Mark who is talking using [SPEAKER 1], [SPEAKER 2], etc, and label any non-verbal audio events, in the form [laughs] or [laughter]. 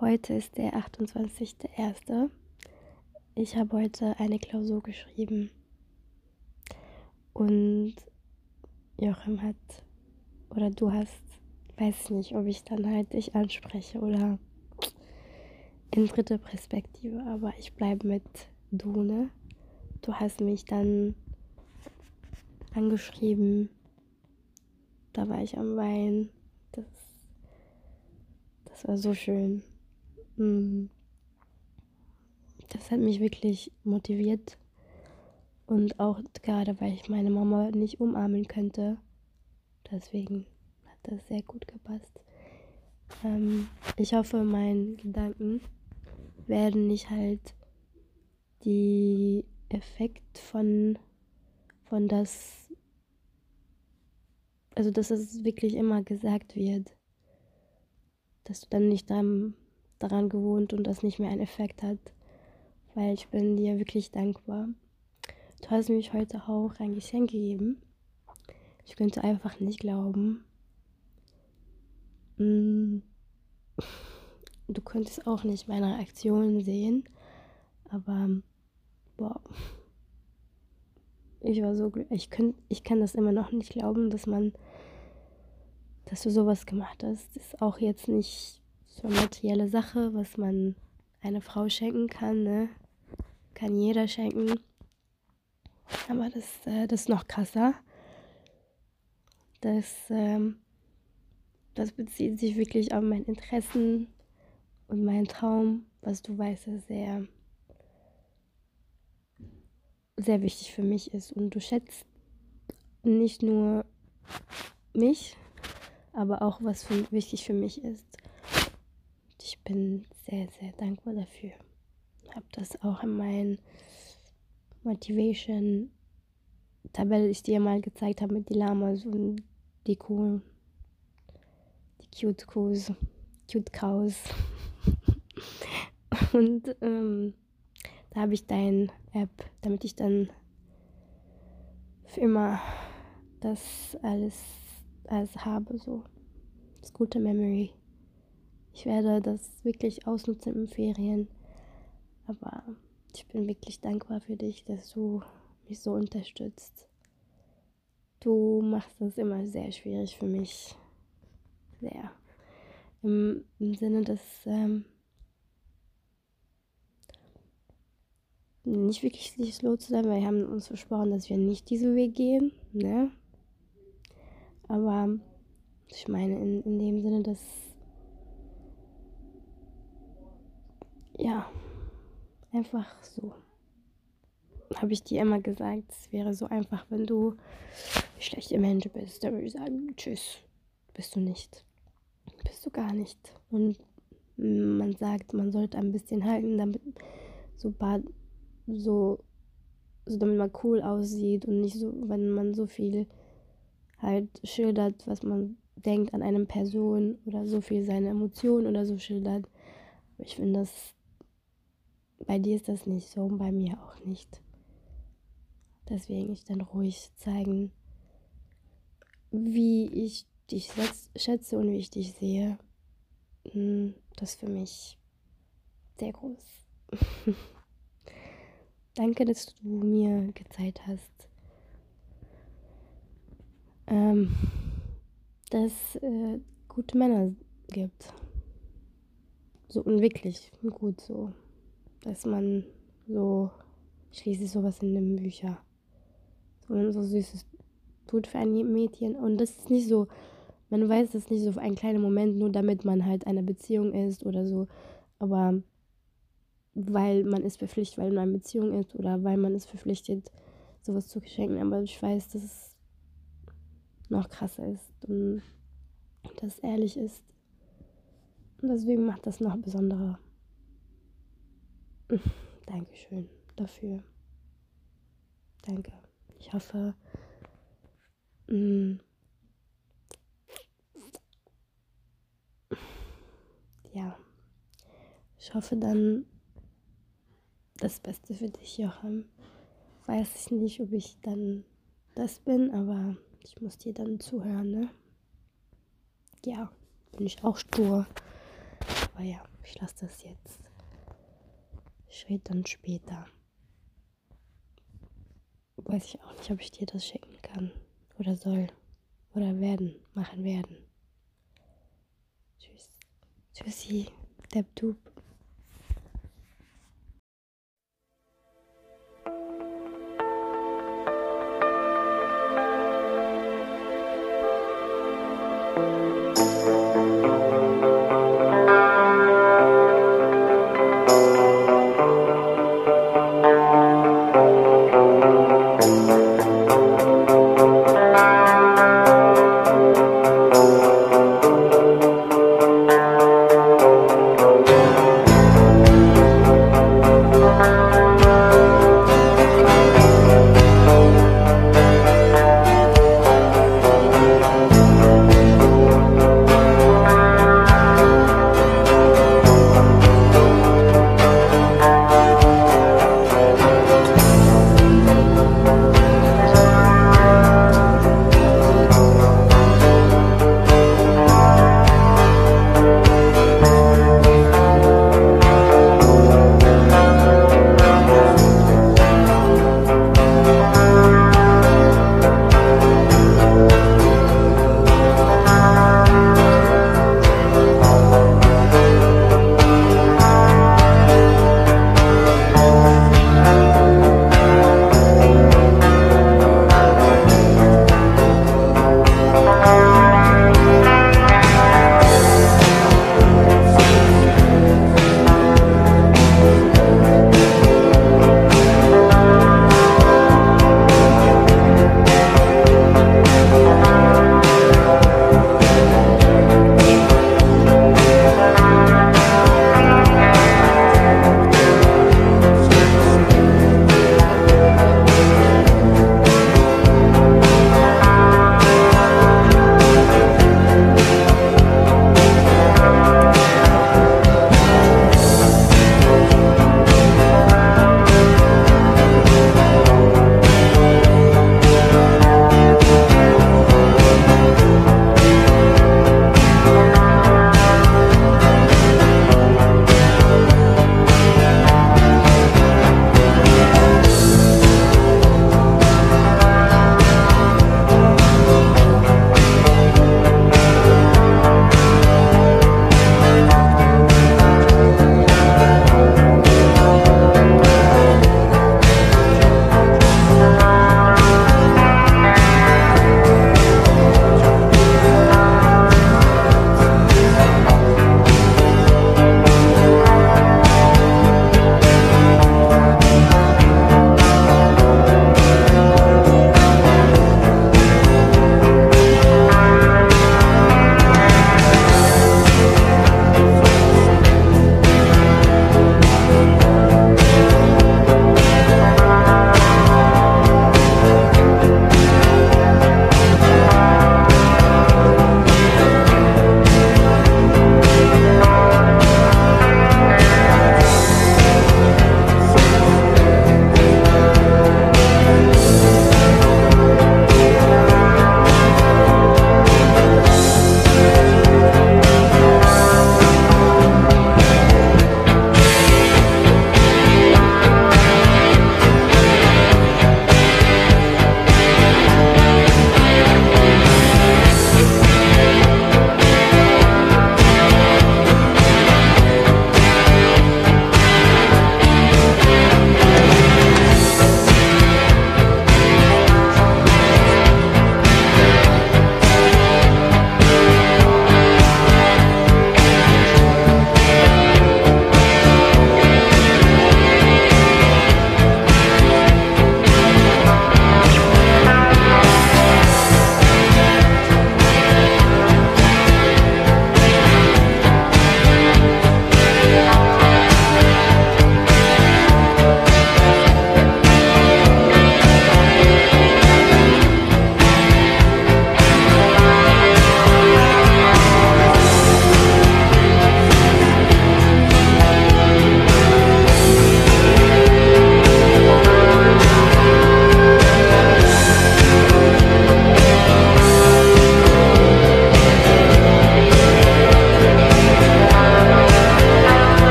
[SPEAKER 1] Heute ist der 28.01. Ich habe heute eine Klausur geschrieben. Und Joachim hat, oder du hast, weiß nicht, ob ich dann halt dich anspreche oder in dritte Perspektive, aber ich bleibe mit du, ne? Du hast mich dann angeschrieben. Da war ich am Weinen. Das, das war so schön. Mm. Das hat mich wirklich motiviert. Und auch gerade, weil ich meine Mama nicht umarmen könnte. Deswegen hat das sehr gut gepasst. Ähm, ich hoffe, meine Gedanken werden nicht halt die Effekt von, von das, also dass es wirklich immer gesagt wird, dass du dann nicht daran, daran gewohnt und das nicht mehr einen Effekt hat, weil ich bin dir wirklich dankbar. Du hast mich heute auch ein Geschenk gegeben. Ich könnte einfach nicht glauben. Mm. [laughs] Du könntest auch nicht meine Reaktion sehen, aber boah, ich war so glücklich. Ich kann das immer noch nicht glauben, dass man, dass du sowas gemacht hast. Das ist auch jetzt nicht so materielle Sache, was man einer Frau schenken kann, ne? Kann jeder schenken. Aber das, äh, das ist noch krasser. Das, ähm, das bezieht sich wirklich auf meine Interessen und meinen Traum, was du weißt, ist sehr, sehr wichtig für mich ist. Und du schätzt nicht nur mich, aber auch was für, wichtig für mich ist. Ich bin sehr, sehr dankbar dafür. Habe das auch in meinen Motivation Tabelle, die ich dir mal gezeigt habe mit die Lamas und die Kuh, die Cute Cows, Cute Cows. [laughs] und ähm, da habe ich dein App, damit ich dann für immer das alles, alles habe, so das gute Memory. Ich werde das wirklich ausnutzen in Ferien, aber ich bin wirklich dankbar für dich, dass du mich so unterstützt. Du machst das immer sehr schwierig für mich. Sehr. Im, im Sinne, dass ähm, nicht wirklich slow zu sein, weil wir haben uns versprochen, dass wir nicht diesen Weg gehen. Ne? Aber ich meine, in, in dem Sinne, dass ja, einfach so. Habe ich dir immer gesagt, es wäre so einfach, wenn du ein schlechter Mensch bist. Dann würde ich sagen, tschüss, bist du nicht. Bist du gar nicht. Und man sagt, man sollte ein bisschen halten, damit so, so, so damit man cool aussieht und nicht so, wenn man so viel halt schildert, was man denkt an eine Person oder so viel seine Emotionen oder so schildert. Ich finde das, bei dir ist das nicht so und bei mir auch nicht. Deswegen ich dann ruhig zeigen, wie ich dich schätze und wie ich dich sehe. Hm, das ist für mich sehr groß. [laughs] Danke, dass du mir gezeigt hast, ähm, dass äh, gute Männer gibt. So und wirklich gut so. Dass man so schließlich sowas in den Büchern und so süßes tut für ein Mädchen. Und das ist nicht so, man weiß das nicht so für einen kleinen Moment, nur damit man halt eine Beziehung ist oder so. Aber weil man ist verpflichtet, weil man eine Beziehung ist oder weil man ist verpflichtet, sowas zu schenken. Aber ich weiß, dass es noch krasser ist und dass es ehrlich ist. Und deswegen macht das noch besonderer. [laughs] Dankeschön dafür. Danke. Ich hoffe, mh, mm, ja, ich hoffe dann das Beste für dich, Joachim. Weiß ich nicht, ob ich dann das bin, aber ich muss dir dann zuhören, ne? Ja, bin ich auch stur. Aber ja, ich lasse das jetzt. Dann später. Weiß ich auch nicht, ob ich dir das schicken kann. Oder soll. Oder werden. Machen werden. Tschüss. Tschüssi. Debtub.